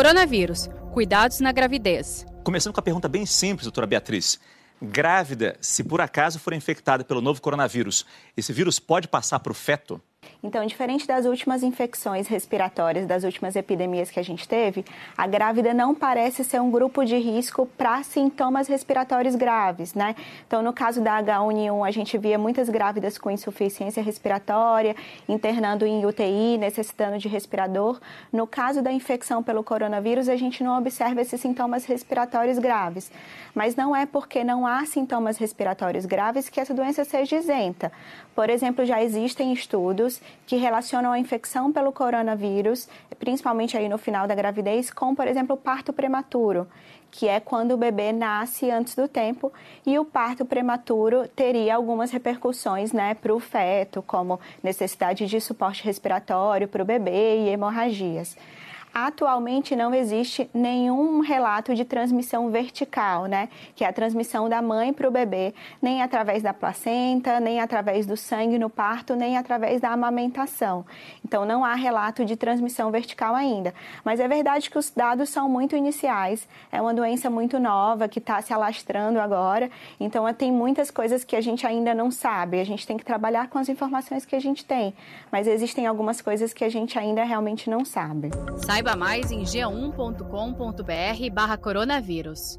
Coronavírus. Cuidados na gravidez. Começando com a pergunta bem simples, doutora Beatriz. Grávida, se por acaso for infectada pelo novo coronavírus, esse vírus pode passar para o feto? Então, diferente das últimas infecções respiratórias, das últimas epidemias que a gente teve, a grávida não parece ser um grupo de risco para sintomas respiratórios graves, né? Então, no caso da H1N1, a gente via muitas grávidas com insuficiência respiratória, internando em UTI, necessitando de respirador. No caso da infecção pelo coronavírus, a gente não observa esses sintomas respiratórios graves. Mas não é porque não há sintomas respiratórios graves que essa doença seja isenta. Por exemplo, já existem estudos que relacionam a infecção pelo coronavírus, principalmente aí no final da gravidez, com, por exemplo, parto prematuro, que é quando o bebê nasce antes do tempo e o parto prematuro teria algumas repercussões né, para o feto, como necessidade de suporte respiratório para o bebê e hemorragias. Atualmente não existe nenhum relato de transmissão vertical, né? Que é a transmissão da mãe para o bebê, nem através da placenta, nem através do sangue no parto, nem através da amamentação. Então não há relato de transmissão vertical ainda. Mas é verdade que os dados são muito iniciais. É uma doença muito nova que está se alastrando agora. Então tem muitas coisas que a gente ainda não sabe. A gente tem que trabalhar com as informações que a gente tem. Mas existem algumas coisas que a gente ainda realmente não sabe. Saiba mais em g1.com.br barra coronavírus.